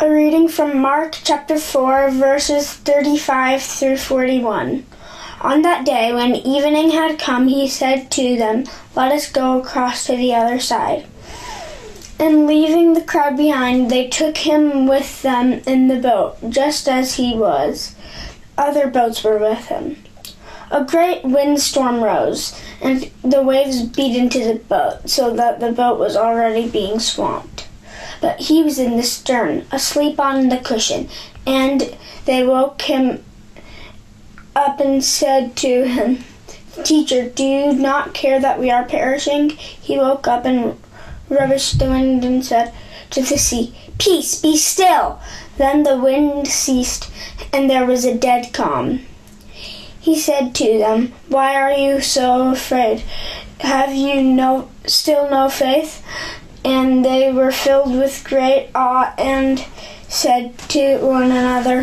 A reading from Mark chapter 4, verses 35 through 41. On that day, when evening had come, he said to them, Let us go across to the other side. And leaving the crowd behind, they took him with them in the boat, just as he was. Other boats were with him. A great windstorm rose, and the waves beat into the boat, so that the boat was already being swamped but he was in the stern, asleep on the cushion. And they woke him up and said to him, Teacher, do you not care that we are perishing? He woke up and rebuked the wind and said to the sea, Peace, be still. Then the wind ceased, and there was a dead calm. He said to them, Why are you so afraid? Have you no still no faith? And they were filled with great awe and said to one another,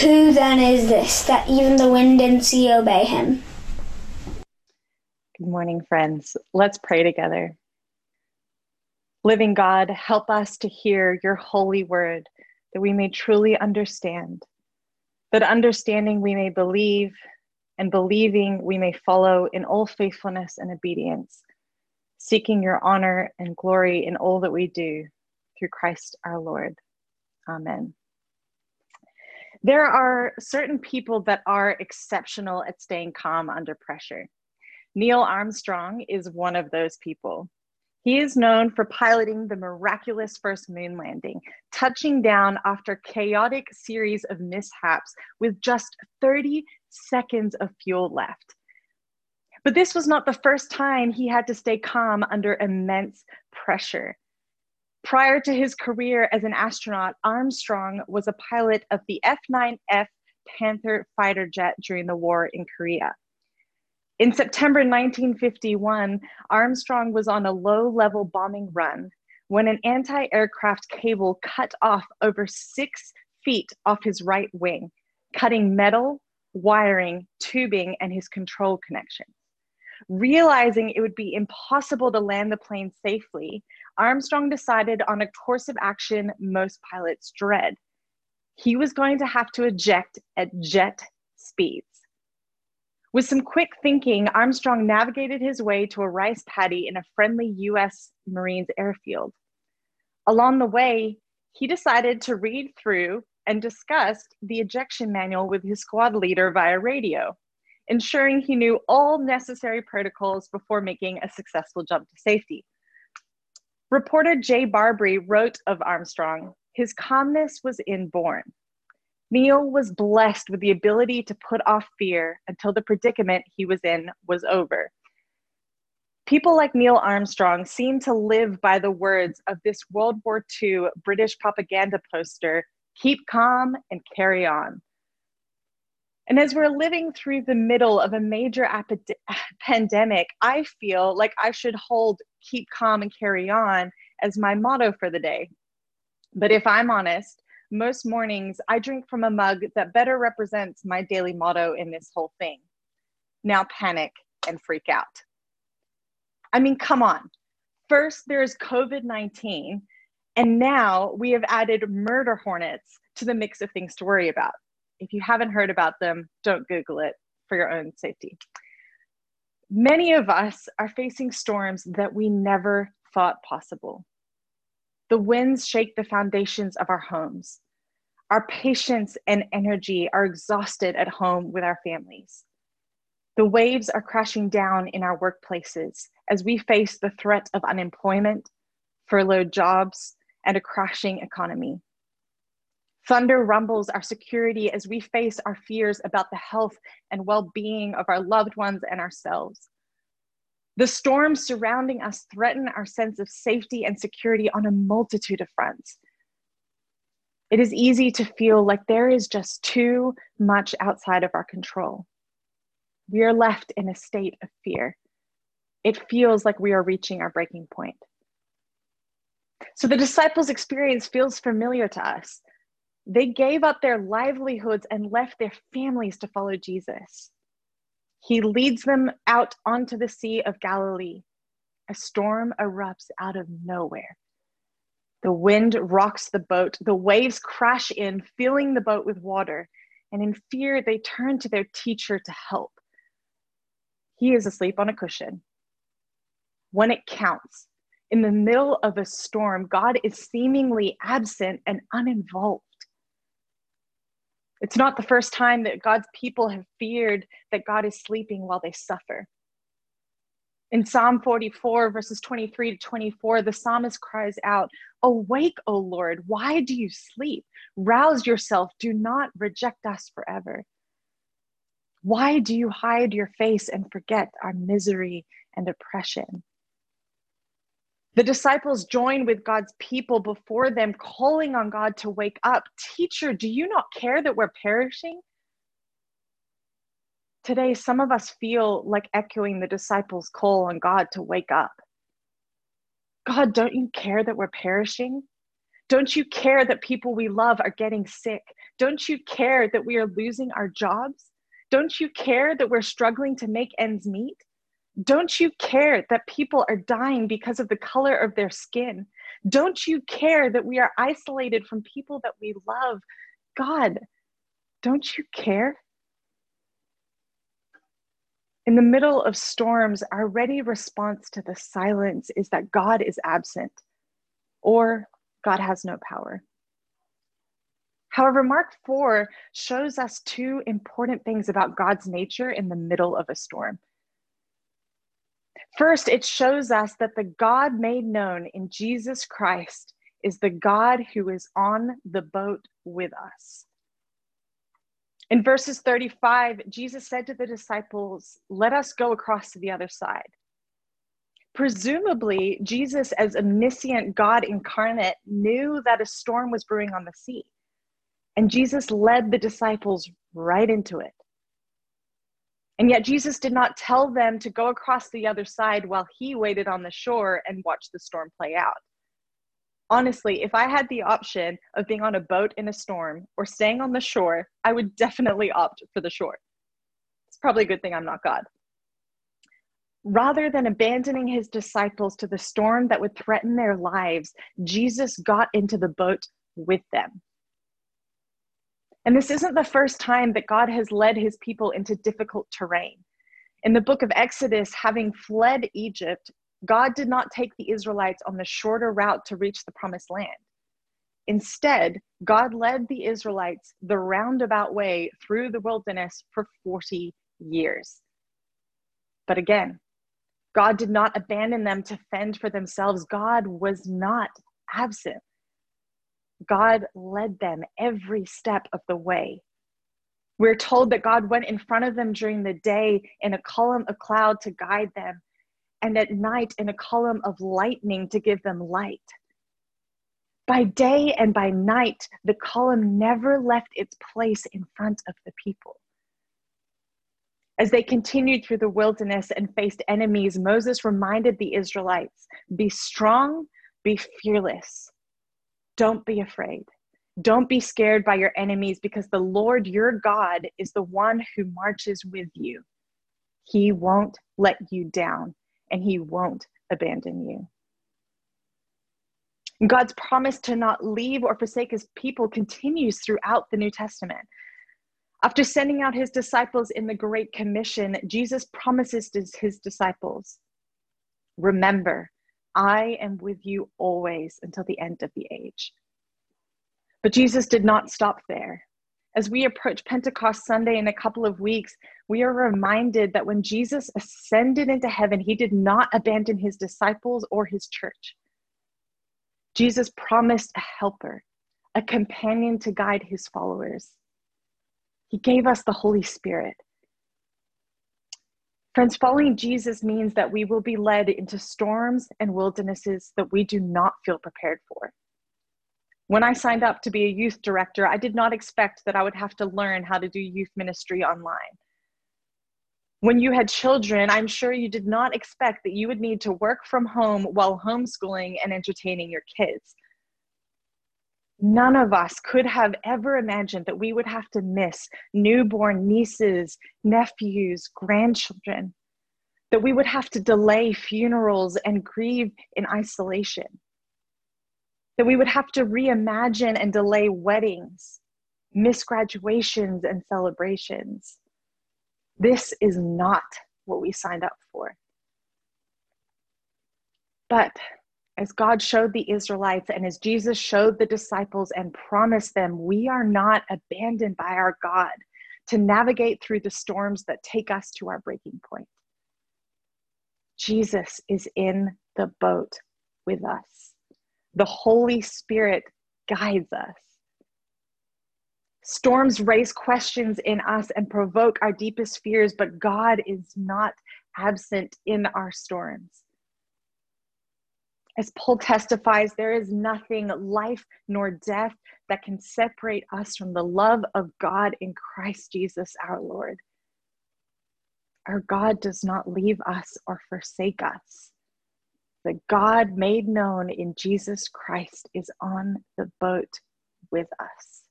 Who then is this, that even the wind and sea obey him? Good morning, friends. Let's pray together. Living God, help us to hear your holy word that we may truly understand, that understanding we may believe, and believing we may follow in all faithfulness and obedience seeking your honor and glory in all that we do through Christ our Lord. Amen. There are certain people that are exceptional at staying calm under pressure. Neil Armstrong is one of those people. He is known for piloting the miraculous first moon landing, touching down after chaotic series of mishaps with just 30 seconds of fuel left. But this was not the first time he had to stay calm under immense pressure. Prior to his career as an astronaut, Armstrong was a pilot of the F 9F Panther fighter jet during the war in Korea. In September 1951, Armstrong was on a low level bombing run when an anti aircraft cable cut off over six feet off his right wing, cutting metal, wiring, tubing, and his control connection. Realizing it would be impossible to land the plane safely, Armstrong decided on a course of action most pilots dread. He was going to have to eject at jet speeds. With some quick thinking, Armstrong navigated his way to a rice paddy in a friendly US Marines airfield. Along the way, he decided to read through and discuss the ejection manual with his squad leader via radio ensuring he knew all necessary protocols before making a successful jump to safety. Reporter Jay Barbree wrote of Armstrong, his calmness was inborn. Neil was blessed with the ability to put off fear until the predicament he was in was over. People like Neil Armstrong seem to live by the words of this World War II British propaganda poster keep calm and carry on. And as we're living through the middle of a major pandemic, I feel like I should hold keep calm and carry on as my motto for the day. But if I'm honest, most mornings I drink from a mug that better represents my daily motto in this whole thing. Now panic and freak out. I mean, come on. First, there's COVID 19, and now we have added murder hornets to the mix of things to worry about. If you haven't heard about them, don't Google it for your own safety. Many of us are facing storms that we never thought possible. The winds shake the foundations of our homes. Our patience and energy are exhausted at home with our families. The waves are crashing down in our workplaces as we face the threat of unemployment, furloughed jobs, and a crashing economy. Thunder rumbles our security as we face our fears about the health and well being of our loved ones and ourselves. The storms surrounding us threaten our sense of safety and security on a multitude of fronts. It is easy to feel like there is just too much outside of our control. We are left in a state of fear. It feels like we are reaching our breaking point. So the disciples' experience feels familiar to us. They gave up their livelihoods and left their families to follow Jesus. He leads them out onto the Sea of Galilee. A storm erupts out of nowhere. The wind rocks the boat, the waves crash in, filling the boat with water, and in fear they turn to their teacher to help. He is asleep on a cushion. When it counts, in the middle of a storm, God is seemingly absent and uninvolved. It's not the first time that God's people have feared that God is sleeping while they suffer. In Psalm 44, verses 23 to 24, the psalmist cries out, Awake, O Lord, why do you sleep? Rouse yourself, do not reject us forever. Why do you hide your face and forget our misery and oppression? The disciples join with God's people before them, calling on God to wake up. Teacher, do you not care that we're perishing? Today, some of us feel like echoing the disciples' call on God to wake up. God, don't you care that we're perishing? Don't you care that people we love are getting sick? Don't you care that we are losing our jobs? Don't you care that we're struggling to make ends meet? Don't you care that people are dying because of the color of their skin? Don't you care that we are isolated from people that we love? God, don't you care? In the middle of storms, our ready response to the silence is that God is absent or God has no power. However, Mark 4 shows us two important things about God's nature in the middle of a storm. First, it shows us that the God made known in Jesus Christ is the God who is on the boat with us. In verses 35, Jesus said to the disciples, Let us go across to the other side. Presumably, Jesus, as omniscient God incarnate, knew that a storm was brewing on the sea. And Jesus led the disciples right into it. And yet, Jesus did not tell them to go across the other side while he waited on the shore and watched the storm play out honestly, if I had the option of being on a boat in a storm or staying on the shore, I would definitely opt for the shore. It's probably a good thing I'm not God. Rather than abandoning his disciples to the storm that would threaten their lives, Jesus got into the boat with them. And this isn't the first time that God has led his people into difficult terrain. In the book of Exodus, having fled Egypt, God did not take the Israelites on the shorter route to reach the promised land. Instead, God led the Israelites the roundabout way through the wilderness for 40 years. But again, God did not abandon them to fend for themselves. God was not absent. God led them every step of the way. We're told that God went in front of them during the day in a column of cloud to guide them, and at night in a column of lightning to give them light. By day and by night, the column never left its place in front of the people. As they continued through the wilderness and faced enemies, Moses reminded the Israelites be strong, be fearless. Don't be afraid. Don't be scared by your enemies because the Lord your God is the one who marches with you. He won't let you down and he won't abandon you. God's promise to not leave or forsake his people continues throughout the New Testament. After sending out his disciples in the Great Commission, Jesus promises his disciples Remember, I am with you always until the end of the age. But Jesus did not stop there as we approach Pentecost Sunday in a couple of weeks, we are reminded that when Jesus ascended into heaven, he did not abandon his disciples or his church. Jesus promised a helper, a companion to guide his followers. He gave us the Holy Spirit. Friends, following Jesus means that we will be led into storms and wildernesses that we do not feel prepared for. When I signed up to be a youth director, I did not expect that I would have to learn how to do youth ministry online. When you had children, I'm sure you did not expect that you would need to work from home while homeschooling and entertaining your kids. None of us could have ever imagined that we would have to miss newborn nieces, nephews, grandchildren, that we would have to delay funerals and grieve in isolation. that we would have to reimagine and delay weddings, miss graduations, and celebrations. This is not what we signed up for. But as God showed the Israelites and as Jesus showed the disciples and promised them, we are not abandoned by our God to navigate through the storms that take us to our breaking point. Jesus is in the boat with us. The Holy Spirit guides us. Storms raise questions in us and provoke our deepest fears, but God is not absent in our storms. As Paul testifies, there is nothing, life nor death, that can separate us from the love of God in Christ Jesus our Lord. Our God does not leave us or forsake us. The God made known in Jesus Christ is on the boat with us.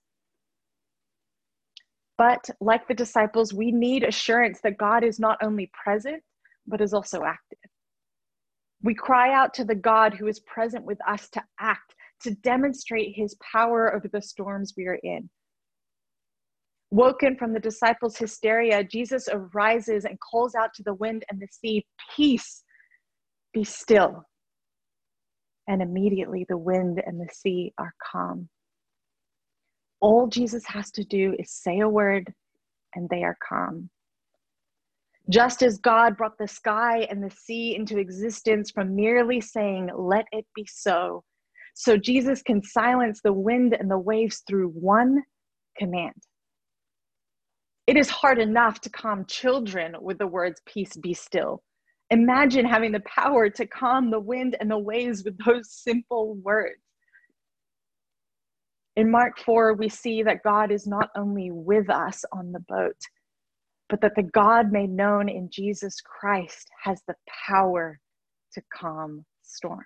But like the disciples, we need assurance that God is not only present, but is also active. We cry out to the God who is present with us to act, to demonstrate his power over the storms we are in. Woken from the disciples' hysteria, Jesus arises and calls out to the wind and the sea, Peace, be still. And immediately the wind and the sea are calm. All Jesus has to do is say a word, and they are calm. Just as God brought the sky and the sea into existence from merely saying, Let it be so, so Jesus can silence the wind and the waves through one command. It is hard enough to calm children with the words, Peace be still. Imagine having the power to calm the wind and the waves with those simple words. In Mark 4, we see that God is not only with us on the boat, but that the God made known in Jesus Christ has the power to calm storms.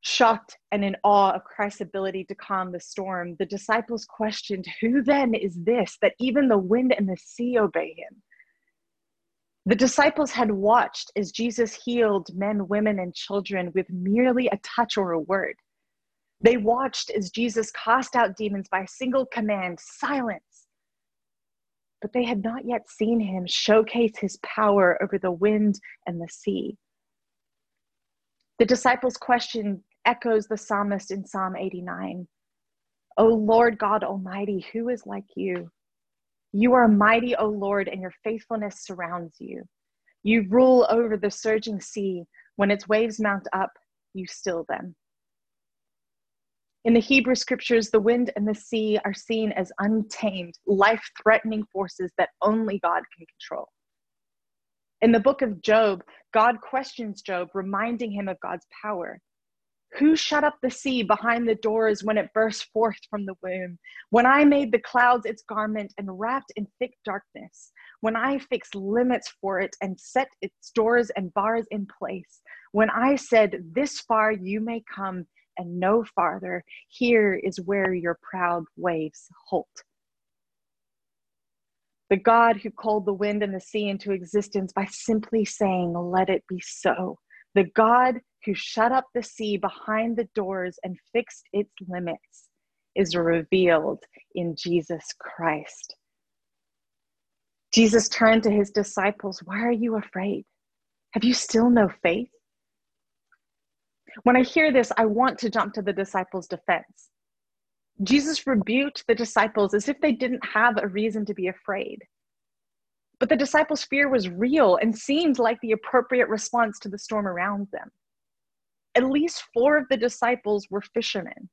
Shocked and in awe of Christ's ability to calm the storm, the disciples questioned, Who then is this that even the wind and the sea obey him? The disciples had watched as Jesus healed men, women, and children with merely a touch or a word. They watched as Jesus cast out demons by a single command silence but they had not yet seen him showcase his power over the wind and the sea. The disciples' question echoes the psalmist in Psalm 89 O Lord God Almighty, who is like you? You are mighty, O Lord, and your faithfulness surrounds you. You rule over the surging sea. When its waves mount up, you still them. In the Hebrew scriptures, the wind and the sea are seen as untamed, life threatening forces that only God can control. In the book of Job, God questions Job, reminding him of God's power. Who shut up the sea behind the doors when it burst forth from the womb? When I made the clouds its garment and wrapped in thick darkness? When I fixed limits for it and set its doors and bars in place? When I said, This far you may come and no farther. Here is where your proud waves halt. The God who called the wind and the sea into existence by simply saying, Let it be so. The God who shut up the sea behind the doors and fixed its limits is revealed in Jesus Christ. Jesus turned to his disciples, Why are you afraid? Have you still no faith? When I hear this, I want to jump to the disciples' defense. Jesus rebuked the disciples as if they didn't have a reason to be afraid. But the disciples' fear was real and seemed like the appropriate response to the storm around them. At least four of the disciples were fishermen.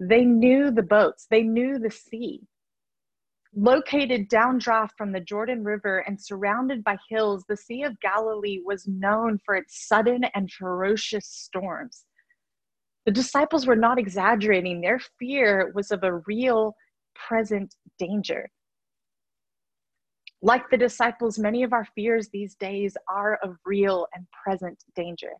They knew the boats, they knew the sea. Located downdraft from the Jordan River and surrounded by hills, the Sea of Galilee was known for its sudden and ferocious storms. The disciples were not exaggerating, their fear was of a real, present danger. Like the disciples, many of our fears these days are of real and present danger.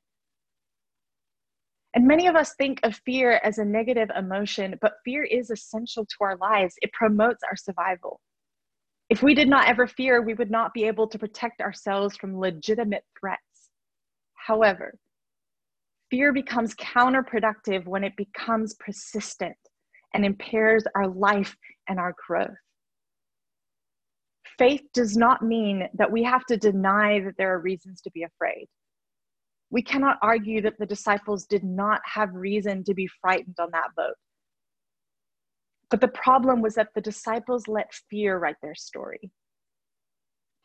And many of us think of fear as a negative emotion, but fear is essential to our lives. It promotes our survival. If we did not ever fear, we would not be able to protect ourselves from legitimate threats. However, Fear becomes counterproductive when it becomes persistent and impairs our life and our growth. Faith does not mean that we have to deny that there are reasons to be afraid. We cannot argue that the disciples did not have reason to be frightened on that boat. But the problem was that the disciples let fear write their story.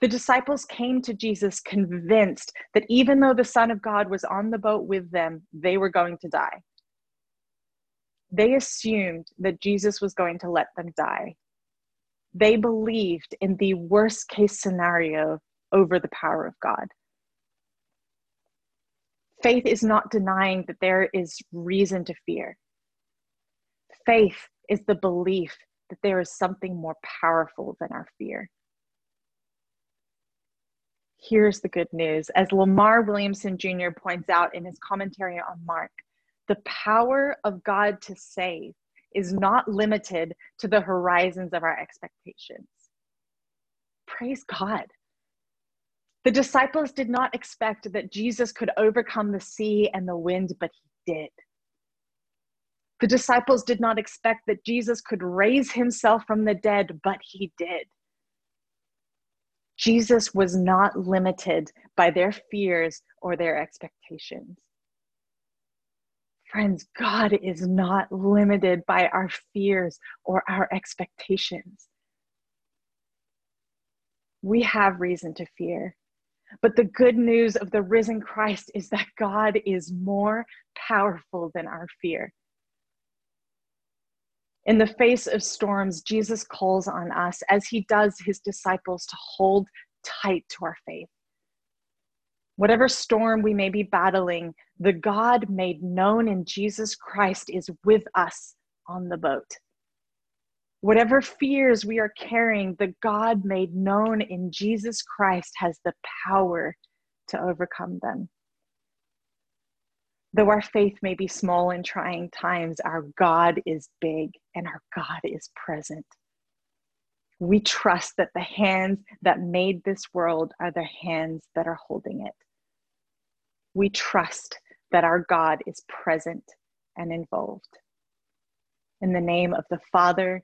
The disciples came to Jesus convinced that even though the Son of God was on the boat with them, they were going to die. They assumed that Jesus was going to let them die. They believed in the worst case scenario over the power of God. Faith is not denying that there is reason to fear. Faith is the belief that there is something more powerful than our fear. Here's the good news. As Lamar Williamson Jr. points out in his commentary on Mark, the power of God to save is not limited to the horizons of our expectations. Praise God. The disciples did not expect that Jesus could overcome the sea and the wind, but he did. The disciples did not expect that Jesus could raise himself from the dead, but he did. Jesus was not limited by their fears or their expectations. Friends, God is not limited by our fears or our expectations. We have reason to fear. But the good news of the risen Christ is that God is more powerful than our fear. In the face of storms, Jesus calls on us, as he does his disciples, to hold tight to our faith. Whatever storm we may be battling, the God made known in Jesus Christ is with us on the boat. Whatever fears we are carrying, the God made known in Jesus Christ has the power to overcome them. Though our faith may be small in trying times, our God is big and our God is present. We trust that the hands that made this world are the hands that are holding it. We trust that our God is present and involved. In the name of the Father,